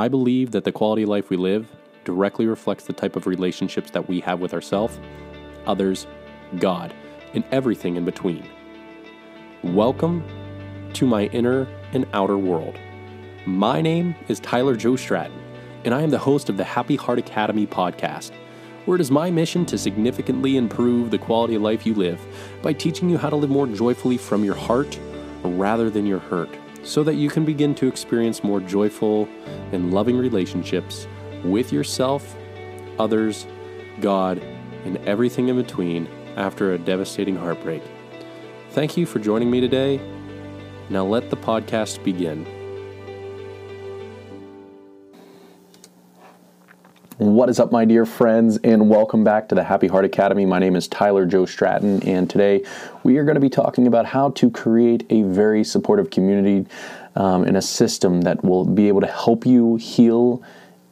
I believe that the quality of life we live directly reflects the type of relationships that we have with ourselves, others, God, and everything in between. Welcome to my inner and outer world. My name is Tyler Joe Stratton, and I am the host of the Happy Heart Academy podcast, where it is my mission to significantly improve the quality of life you live by teaching you how to live more joyfully from your heart rather than your hurt, so that you can begin to experience more joyful and loving relationships with yourself, others, God, and everything in between after a devastating heartbreak. Thank you for joining me today. Now let the podcast begin. What is up, my dear friends, and welcome back to the Happy Heart Academy. My name is Tyler Joe Stratton, and today we are going to be talking about how to create a very supportive community um, and a system that will be able to help you heal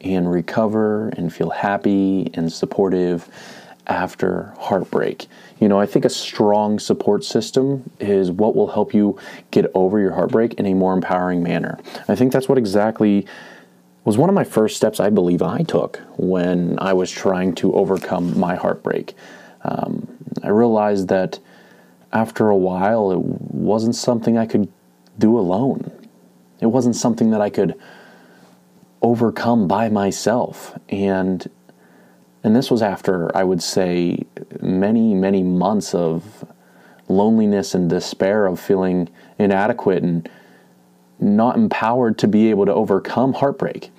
and recover and feel happy and supportive after heartbreak. You know, I think a strong support system is what will help you get over your heartbreak in a more empowering manner. I think that's what exactly was one of my first steps I believe I took when I was trying to overcome my heartbreak. Um, I realized that after a while, it wasn't something I could do alone. It wasn't something that I could overcome by myself. And and this was after I would say many, many months of loneliness and despair of feeling inadequate and not empowered to be able to overcome heartbreak.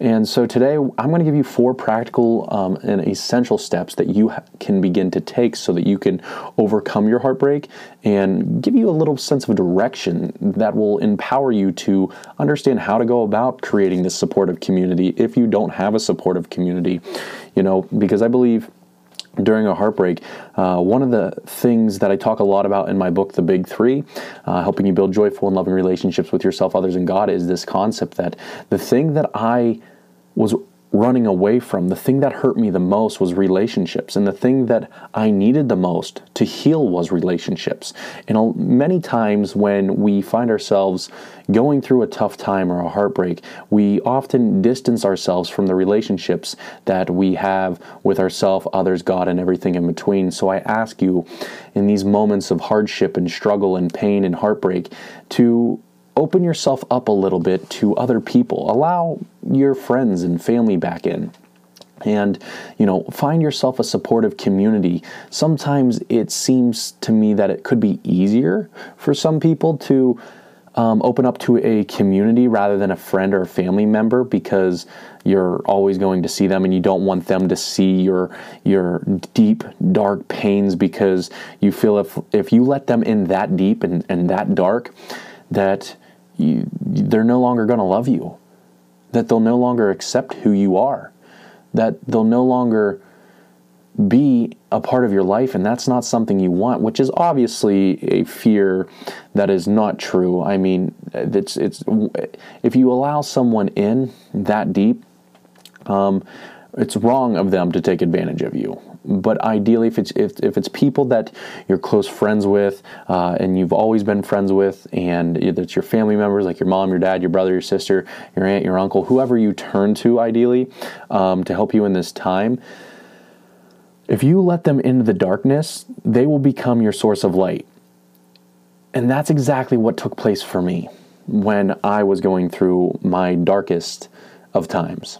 And so today I'm going to give you four practical um, and essential steps that you ha- can begin to take so that you can overcome your heartbreak and give you a little sense of direction that will empower you to understand how to go about creating this supportive community if you don't have a supportive community. You know, because I believe during a heartbreak, uh, one of the things that I talk a lot about in my book, The Big Three, uh, helping you build joyful and loving relationships with yourself, others, and God, is this concept that the thing that I was running away from, the thing that hurt me the most was relationships. And the thing that I needed the most to heal was relationships. And many times when we find ourselves going through a tough time or a heartbreak, we often distance ourselves from the relationships that we have with ourselves, others, God, and everything in between. So I ask you in these moments of hardship and struggle and pain and heartbreak to open yourself up a little bit to other people. Allow your friends and family back in. And, you know, find yourself a supportive community. Sometimes it seems to me that it could be easier for some people to um, open up to a community rather than a friend or a family member because you're always going to see them and you don't want them to see your your deep dark pains because you feel if if you let them in that deep and, and that dark that you, they're no longer going to love you, that they'll no longer accept who you are, that they'll no longer be a part of your life, and that's not something you want, which is obviously a fear that is not true. I mean, it's it's if you allow someone in that deep, um, it's wrong of them to take advantage of you but ideally if it's if, if it's people that you're close friends with uh, and you've always been friends with and it's your family members like your mom your dad your brother your sister your aunt your uncle whoever you turn to ideally um, to help you in this time if you let them into the darkness they will become your source of light. And that's exactly what took place for me when i was going through my darkest of times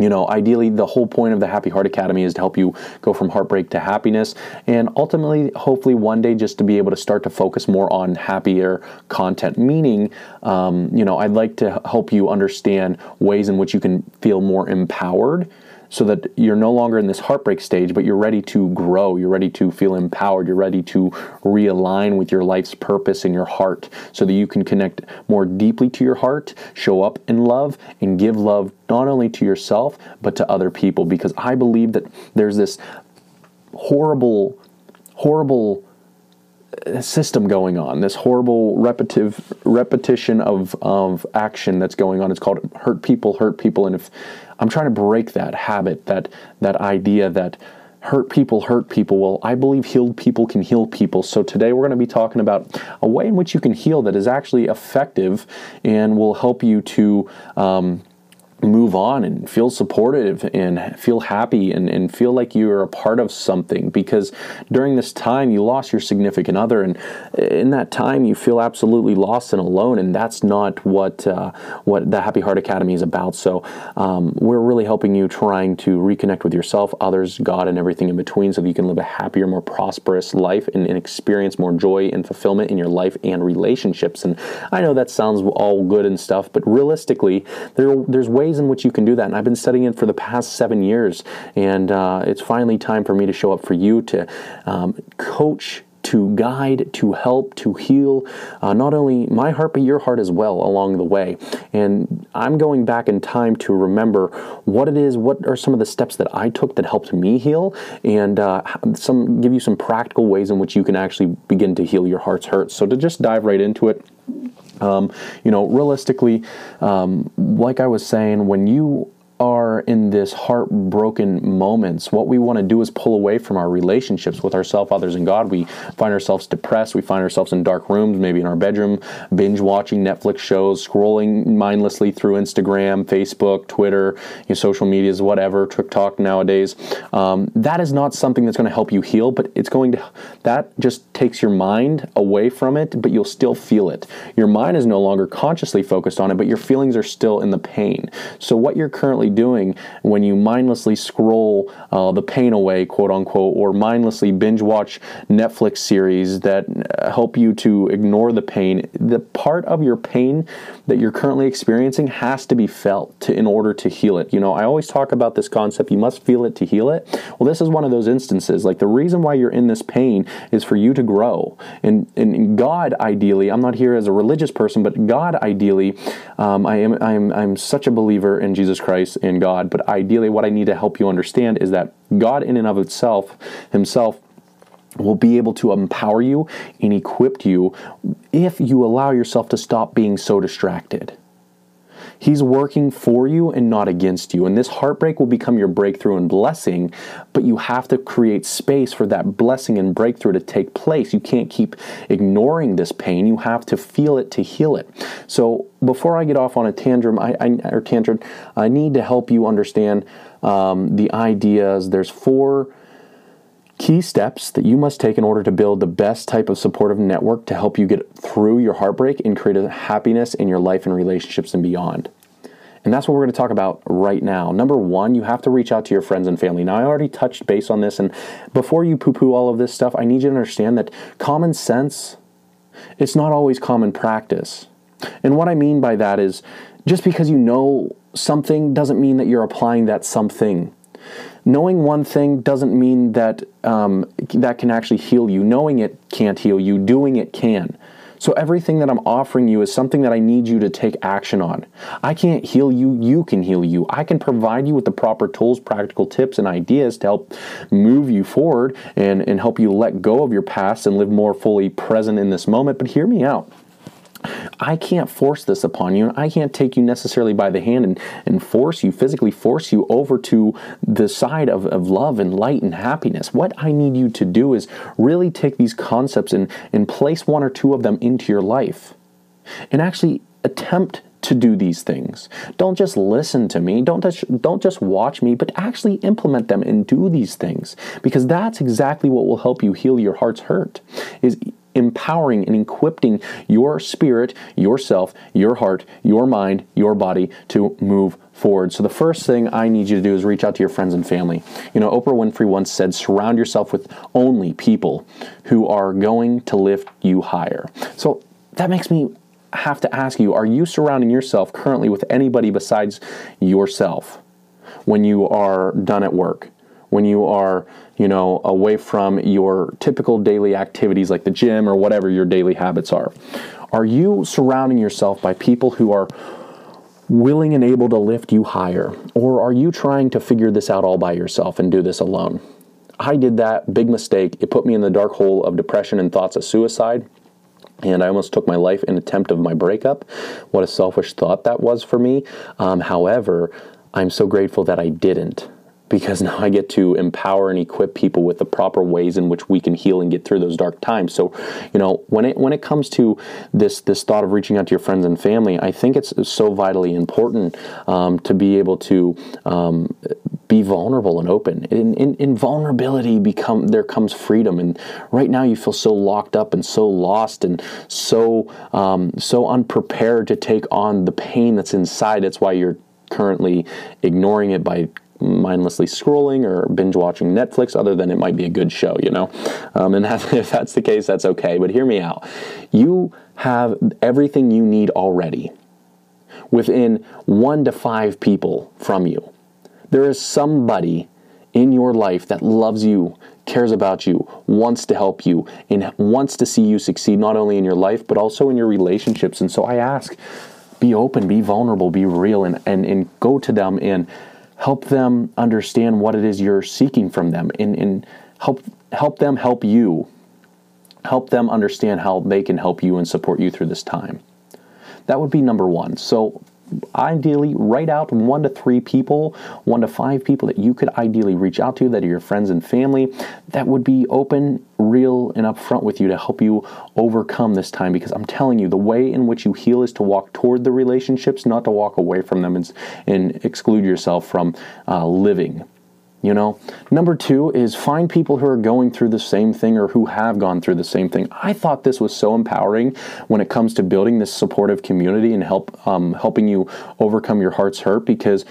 you know, ideally, the whole point of the Happy Heart Academy is to help you go from heartbreak to happiness, and ultimately, hopefully, one day just to be able to start to focus more on happier content. Meaning, um, you know, I'd like to help you understand ways in which you can feel more empowered so that you're no longer in this heartbreak stage, but you're ready to grow. You're ready to feel empowered. You're ready to realign with your life's purpose and your heart so that you can connect more deeply to your heart, show up in love, and give love not only to yourself, but to other people. Because I believe that there's this horrible, horrible system going on this horrible repetitive repetition of of action that's going on it's called hurt people hurt people and if I'm trying to break that habit, that that idea that hurt people hurt people. Well, I believe healed people can heal people. So today we're going to be talking about a way in which you can heal that is actually effective and will help you to um, move on and feel supportive and feel happy and, and feel like you're a part of something because during this time you lost your significant other and in that time you feel absolutely lost and alone and that's not what uh, what the happy heart academy is about. So um, we're really helping you trying to reconnect with yourself others god and everything in between so that you can live a happier more prosperous life and, and experience more joy and fulfillment in your life and relationships. And i know that sounds all good and stuff but realistically there, there's ways ways in which you can do that. And I've been studying it for the past seven years. And uh, it's finally time for me to show up for you to um, coach to guide, to help, to heal, uh, not only my heart, but your heart as well along the way. And I'm going back in time to remember what it is, what are some of the steps that I took that helped me heal, and uh, some give you some practical ways in which you can actually begin to heal your heart's hurt. So to just dive right into it. Um, you know, realistically, um, like I was saying, when you are in this heartbroken moments, what we want to do is pull away from our relationships with ourselves, others, and God. We find ourselves depressed. We find ourselves in dark rooms, maybe in our bedroom, binge watching Netflix shows, scrolling mindlessly through Instagram, Facebook, Twitter, you know, social medias, whatever, TikTok nowadays. Um, that is not something that's going to help you heal, but it's going to, that just takes your mind away from it, but you'll still feel it. Your mind is no longer consciously focused on it, but your feelings are still in the pain. So, what you're currently doing when you mindlessly scroll uh, the pain away, quote unquote, or mindlessly binge watch Netflix series that uh, help you to ignore the pain. The part of your pain that you're currently experiencing has to be felt to, in order to heal it. You know, I always talk about this concept you must feel it to heal it. Well, this is one of those instances. Like the reason why you're in this pain is for you to grow. And, and God, ideally, I'm not here as a religious person, but God, ideally, um, I am I'm, I'm such a believer in Jesus Christ in God. But ideally, what I need to help you understand is that God, in and of itself, Himself, will be able to empower you and equip you if you allow yourself to stop being so distracted. He's working for you and not against you. And this heartbreak will become your breakthrough and blessing, but you have to create space for that blessing and breakthrough to take place. You can't keep ignoring this pain. You have to feel it to heal it. So before I get off on a tantrum, I, I or tantrum, I need to help you understand um, the ideas. There's four key steps that you must take in order to build the best type of supportive network to help you get through your heartbreak and create a happiness in your life and relationships and beyond. And that's what we're going to talk about right now. Number one, you have to reach out to your friends and family. Now, I already touched base on this, and before you poo poo all of this stuff, I need you to understand that common sense, it's not always common practice. And what I mean by that is just because you know something doesn't mean that you're applying that something knowing one thing doesn't mean that um, that can actually heal you. Knowing it can't heal you, doing it can. So everything that I'm offering you is something that I need you to take action on. I can't heal you, you can heal you. I can provide you with the proper tools, practical tips, and ideas to help move you forward and, and help you let go of your past and live more fully present in this moment. But hear me out. I can't force this upon you. I can't take you necessarily by the hand and, and force you, physically force you over to the side of, of love and light and happiness. What I need you to do is really take these concepts and, and place one or two of them into your life and actually attempt to do these things. Don't just listen to me, don't just, don't just watch me, but actually implement them and do these things because that's exactly what will help you heal your heart's hurt. Is empowering and equipping your spirit, yourself, your heart, your mind, your body to move forward. So the first thing I need you to do is reach out to your friends and family. You know, Oprah Winfrey once said, surround yourself with only people who are going to lift you higher. So that makes me have to ask you, are you surrounding yourself currently with anybody besides yourself when you are done at work? When you are you know, away from your typical daily activities like the gym or whatever your daily habits are? Are you surrounding yourself by people who are willing and able to lift you higher? Or are you trying to figure this out all by yourself and do this alone? I did that big mistake. It put me in the dark hole of depression and thoughts of suicide. And I almost took my life in attempt of my breakup. What a selfish thought that was for me. Um, however, I'm so grateful that I didn't because now I get to empower and equip people with the proper ways in which we can heal and get through those dark times. So, you know, when it when it comes to this this thought of reaching out to your friends and family, I think it's so vitally important um, to be able to um, be vulnerable and open. In, in, in, vulnerability, become there comes freedom. And right now, you feel so locked up and so lost and so um, so unprepared to take on the pain that's inside. That's why you're currently ignoring it by mindlessly scrolling or binge watching Netflix, other than it might be a good show, you know? Um, and that, if that's the case, that's okay. But hear me out. You have everything you need already within one to five people from you. There is somebody in your life that loves you, cares about you, wants to help you, and wants to see you succeed not only in your life, but also in your relationships. And so I ask, be open, be vulnerable, be real, and, and, and go to them and help them understand what it is you're seeking from them and, and help help them help you. Help them understand how they can help you and support you through this time. That would be number one. So ideally write out one to three people, one to five people that you could ideally reach out to that are your friends and family that would be open, real, and upfront with you to help you overcome this time. Because I'm telling you, the way in which you heal is to walk toward the relationships, not to walk away from them and, and exclude yourself from uh, living you know, number two is find people who are going through the same thing or who have gone through the same thing. I thought this was so empowering when it comes to building this supportive community and help um, helping you overcome your heart's hurt because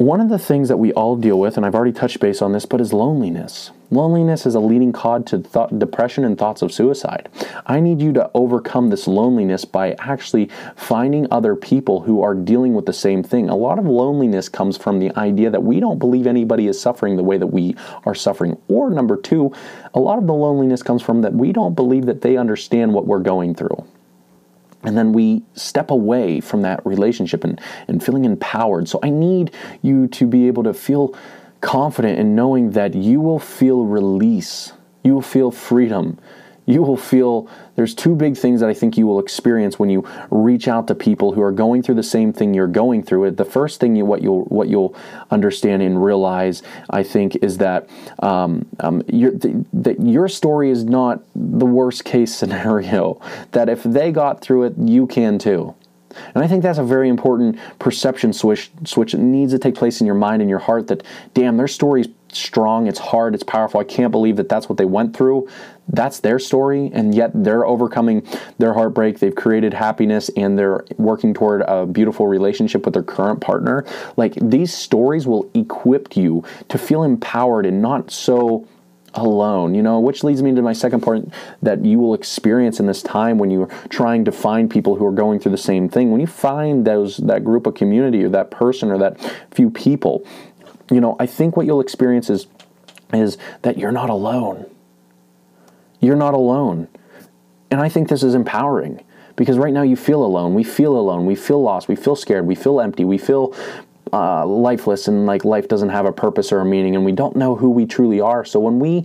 one of the things that we all deal with, and I've already touched base on this, but is loneliness. Loneliness is a leading cause to depression and thoughts of suicide. I need you to overcome this loneliness by actually finding other people who are dealing with the same thing. A lot of loneliness comes from the idea that we don't believe anybody is suffering the way that we are suffering. Or, number two, a lot of the loneliness comes from that we don't believe that they understand what we're going through. And then we step away from that relationship and, and feeling empowered. So I need you to be able to feel confident in knowing that you will feel release, you will feel freedom, you will feel there's two big things that I think you will experience when you reach out to people who are going through the same thing you're going through. It the first thing you what you'll what you'll understand and realize, I think, is that um, um, your, that your story is not the worst case scenario. That if they got through it, you can too. And I think that's a very important perception switch, switch that needs to take place in your mind and your heart that, damn, their story's strong, it's hard, it's powerful. I can't believe that that's what they went through. That's their story, and yet they're overcoming their heartbreak. They've created happiness and they're working toward a beautiful relationship with their current partner. Like these stories will equip you to feel empowered and not so alone, you know, which leads me to my second point that you will experience in this time when you're trying to find people who are going through the same thing. When you find those that group of community or that person or that few people, you know, I think what you'll experience is is that you're not alone. You're not alone. And I think this is empowering because right now you feel alone. We feel alone. We feel lost. We feel scared. We feel empty. We feel uh, lifeless and like life doesn't have a purpose or a meaning and we don't know who we truly are. So when we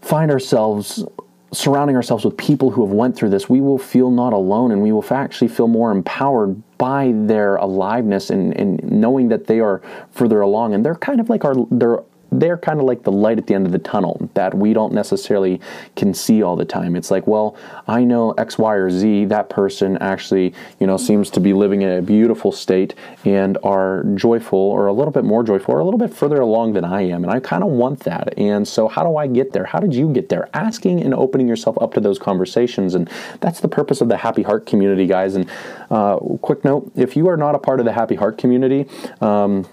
find ourselves surrounding ourselves with people who have went through this, we will feel not alone and we will actually feel more empowered by their aliveness and, and knowing that they are further along and they're kind of like our they're they're kind of like the light at the end of the tunnel that we don't necessarily can see all the time. It's like, well, I know X, Y, or Z. That person actually, you know, seems to be living in a beautiful state and are joyful, or a little bit more joyful, or a little bit further along than I am, and I kind of want that. And so, how do I get there? How did you get there? Asking and opening yourself up to those conversations, and that's the purpose of the Happy Heart community, guys. And uh, quick note: if you are not a part of the Happy Heart community, um,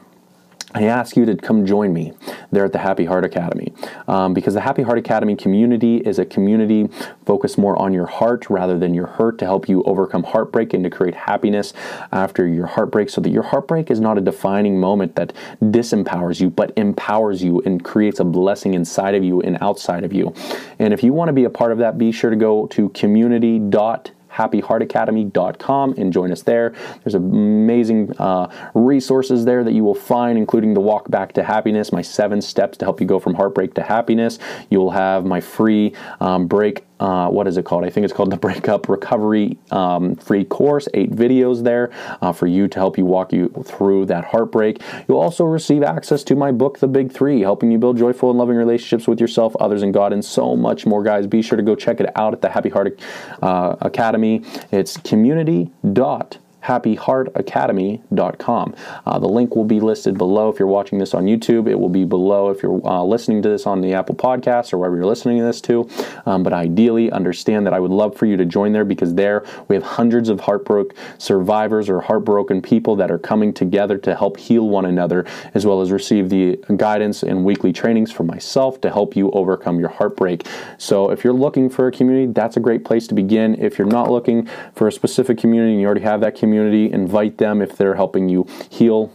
I ask you to come join me there at the Happy Heart Academy um, because the Happy Heart Academy community is a community focused more on your heart rather than your hurt to help you overcome heartbreak and to create happiness after your heartbreak so that your heartbreak is not a defining moment that disempowers you but empowers you and creates a blessing inside of you and outside of you. And if you want to be a part of that, be sure to go to community.com happyheartacademy.com and join us there. There's amazing uh, resources there that you will find, including the Walk Back to Happiness, my seven steps to help you go from heartbreak to happiness. You'll have my free um, break uh, what is it called? I think it's called the Breakup Recovery um, Free Course. Eight videos there uh, for you to help you walk you through that heartbreak. You'll also receive access to my book, The Big Three, helping you build joyful and loving relationships with yourself, others, and God, and so much more, guys. Be sure to go check it out at the Happy Heart uh, Academy. It's community dot happyheartacademy.com. Uh, the link will be listed below if you're watching this on YouTube. It will be below if you're uh, listening to this on the Apple Podcast or wherever you're listening to this to. Um, but ideally, understand that I would love for you to join there because there we have hundreds of heartbroken survivors or heartbroken people that are coming together to help heal one another, as well as receive the guidance and weekly trainings from myself to help you overcome your heartbreak. So if you're looking for a community, that's a great place to begin. If you're not looking for a specific community and you already have that community, community, invite them if they're helping you heal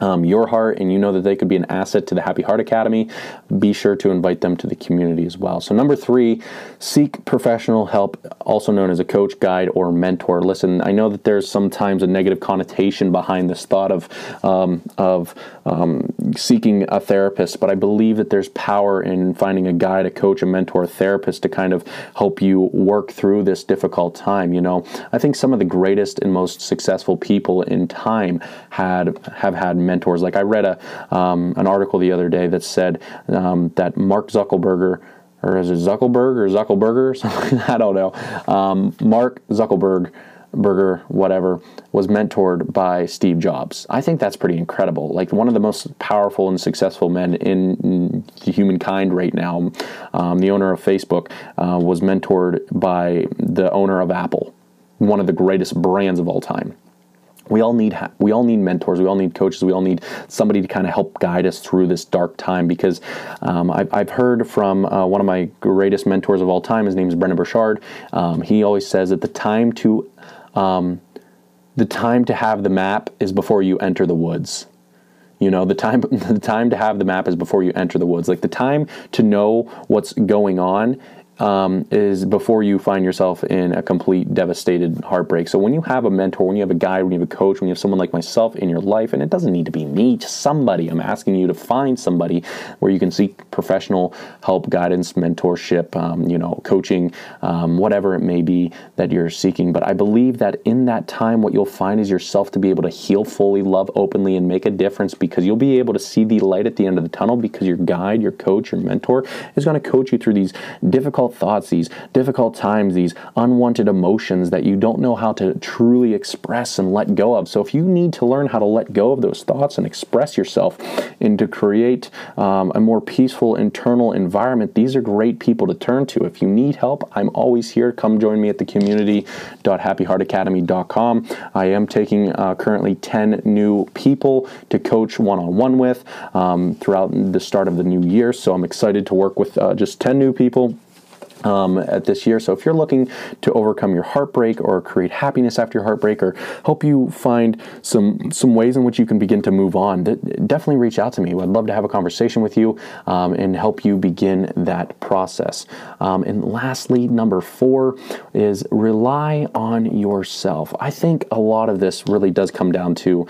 um, your heart and you know that they could be an asset to the Happy Heart Academy, be sure to invite them to the community as well. So, number three, seek professional help, also known as a coach, guide, or mentor. Listen, I know that there's sometimes a negative connotation behind this thought of, um, of um, seeking a therapist, but I believe that there's power in finding a guide, a coach, a mentor, a therapist to kind of help you work through this difficult time. You know, I think some of the greatest and most successful people in time had have had mentors. Like I read a um, an article the other day that said um, that Mark Zuckerberg or is it Zuckerberg or Zuckerberger? I don't know. Um, Mark Zuckerberg. Burger, whatever, was mentored by Steve Jobs. I think that's pretty incredible. Like one of the most powerful and successful men in, humankind right now, um, the owner of Facebook, uh, was mentored by the owner of Apple, one of the greatest brands of all time we all need we all need mentors. We all need coaches. We all need somebody to kind of help guide us through this dark time because um, I've, I've, heard from uh, one of my greatest mentors of all time. His name is Brendon Burchard. Um, he always says that the time to um, the time to have the map is before you enter the woods. You know the time the time to have the map is before you enter the woods. Like the time to know what's going on um, is before you find yourself in a complete devastated heartbreak. So when you have a mentor, when you have a guide, when you have a coach, when you have someone like myself in your life, and it doesn't need to be me, just somebody. I'm asking you to find somebody where you can seek professional help, guidance, mentorship, um, you know, coaching, um, whatever it may be that you're seeking. But I believe that in that time, what you'll find is yourself to be able to heal fully, love openly, and make a difference because you'll be able to see the light at the end of the tunnel because your guide, your coach, your mentor is going to coach you through these difficult difficult thoughts, these difficult times, these unwanted emotions that you don't know how to truly express and let go of. So, if you need to learn how to let go of those thoughts and express yourself and to create um, a more peaceful internal environment, these are great people to turn to. If you need help, I'm always here. Come join me at the community.happyheartacademy.com. I am taking uh, currently 10 new people to coach one on one with um, throughout the start of the new year. So, I'm excited to work with uh, just 10 new people um, at this year. So if you're looking to overcome your heartbreak or create happiness after your heartbreak or help you find some some ways in which you can begin to move on, definitely reach out to me. I'd love to have a conversation with you um, and help you begin that process. Um, and lastly, number four is rely on yourself. I think a lot of this really does come down to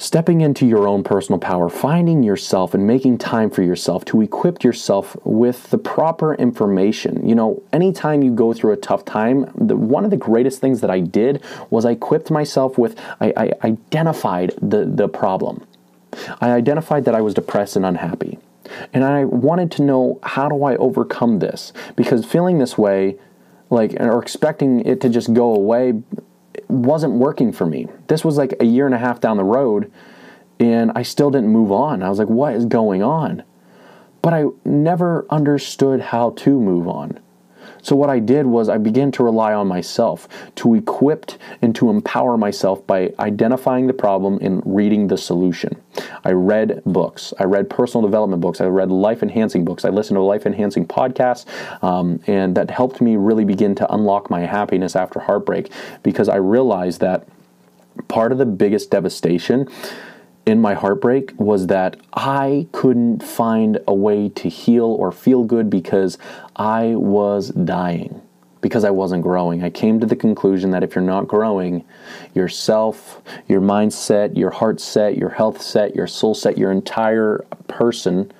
Stepping into your own personal power, finding yourself and making time for yourself to equip yourself with the proper information. You know, anytime you go through a tough time, the, one of the greatest things that I did was I equipped myself with, I, I identified the, the problem. I identified that I was depressed and unhappy. And I wanted to know how do I overcome this? Because feeling this way, like, or expecting it to just go away, wasn't working for me. This was like a year and a half down the road, and I still didn't move on. I was like, what is going on? But I never understood how to move on. So, what I did was I began to rely on myself, to equip and to empower myself by identifying the problem and reading the solution. I read books. I read personal development books. I read life enhancing books. I listened to life enhancing podcasts, um, and that helped me really begin to unlock my happiness after heartbreak because I realized that part of the biggest devastation in my heartbreak was that I couldn't find a way to heal or feel good because I was dying, because I wasn't growing. I came to the conclusion that if you're not growing, yourself, your mindset, your heart set, your health set, your soul set, your entire person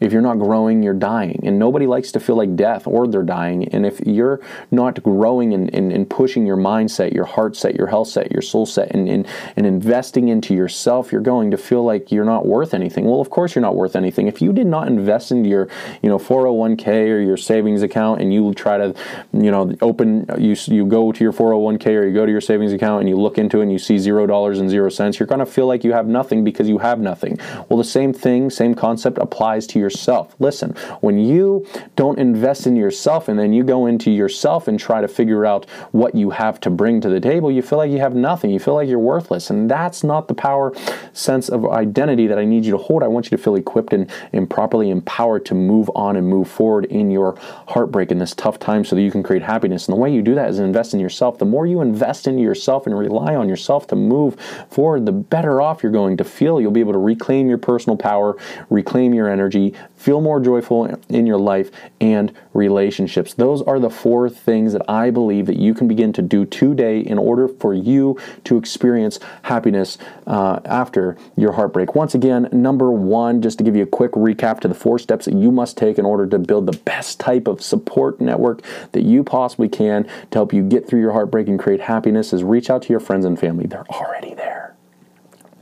If you're not growing, you're dying. And nobody likes to feel like death or they're dying. And if you're not growing and, and, and pushing your mindset, your heart set, your health set, your soul set, and, and, and investing into yourself, you're going to feel like you're not worth anything. Well, of course you're not worth anything. If you did not invest into your, you know, 401k or your savings account and you try to, you know, open, you, you go to your 401k or you go to your savings account and you look into it and you see zero dollars and zero cents, you're going to feel like you have nothing because you have nothing. Well, the same thing, same concept applies to yourself. Listen, when you don't invest in yourself and then you go into yourself and try to figure out what you have to bring to the table, you feel like you have nothing. You feel like you're worthless. And that's not the power sense of identity that I need you to hold. I want you to feel equipped and, and properly empowered to move on and move forward in your heartbreak in this tough time so that you can create happiness. And the way you do that is invest in yourself. The more you invest into yourself and rely on yourself to move forward, the better off you're going to feel. You'll be able to reclaim your personal power, reclaim your energy, feel more joyful in your life and relationships. Those are the four things that I believe that you can begin to do today in order for you to experience happiness uh, after your heartbreak. Once again, number one, just to give you a quick recap to the four steps that you must take in order to build the best type of support network that you possibly can to help you get through your heartbreak and create happiness is reach out to your friends and family. They're already there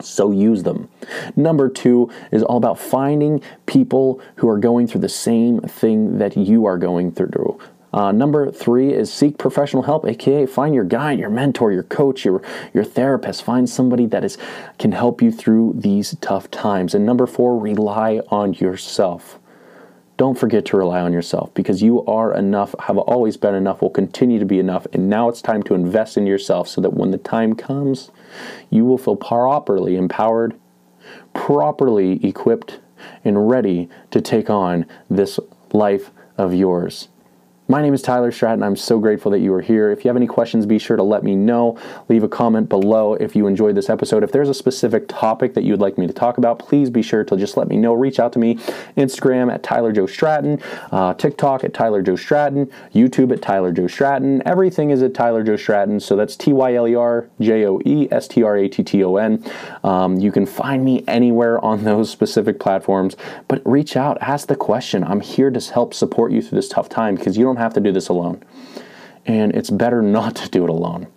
so use them. Number two is all about finding people who are going through the same thing that you are going through. Uh, number three is seek professional help, aka find your guide, your mentor, your coach, your your therapist. Find somebody that is can help you through these tough times. And number four, rely on yourself. Don't forget to rely on yourself because you are enough, have always been enough, will continue to be enough. And now it's time to invest in yourself so that when the time comes, you will feel properly empowered, properly equipped, and ready to take on this life of yours. My name is Tyler Stratton. I'm so grateful that you are here. If you have any questions, be sure to let me know. Leave a comment below if you enjoyed this episode. If there's a specific topic that you would like me to talk about, please be sure to just let me know. Reach out to me. Instagram at Tyler Joe Stratton, uh, TikTok at Tyler Joe Stratton, YouTube at Tyler Joe Stratton. Everything is at Tyler Joe Stratton. So that's T Y L E R J O E S T R A T T O N. Um, you can find me anywhere on those specific platforms, but reach out, ask the question. I'm here to help support you through this tough time because you don't have to do this alone. And it's better not to do it alone.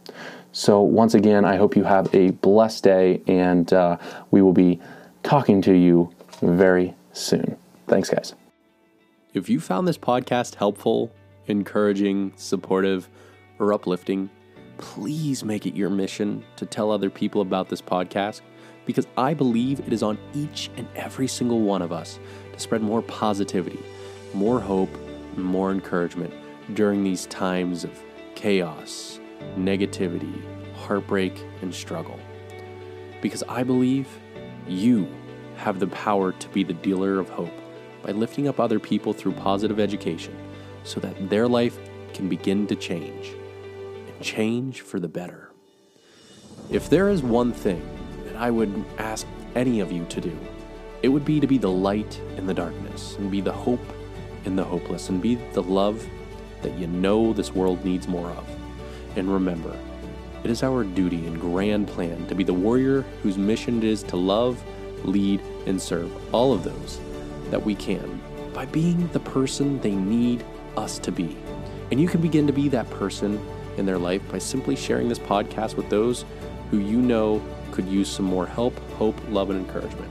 So, once again, I hope you have a blessed day, and uh, we will be talking to you very soon. Thanks, guys. If you found this podcast helpful, encouraging, supportive, or uplifting, please make it your mission to tell other people about this podcast because I believe it is on each and every single one of us to spread more positivity, more hope, and more encouragement during these times of chaos, negativity, heartbreak, and struggle. Because I believe you have the power to be the dealer of hope by lifting up other people through positive education so that their life can begin to change and change for the better. If there is one thing that I would ask any of you to do, it would be to be the light in the darkness and be the hope in the hopeless and be the love that you know this world needs more of. And remember, it is our duty and grand plan to be the warrior whose mission it is to love, lead, and serve all of those that we can by being the person they need us to be. And you can begin to be that person in their life by simply sharing this podcast with those who you know could use some more help, hope, love, and encouragement.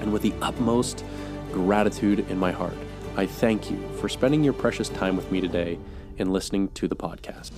And with the utmost gratitude in my heart, I thank you for spending your precious time with me today and listening to the podcast.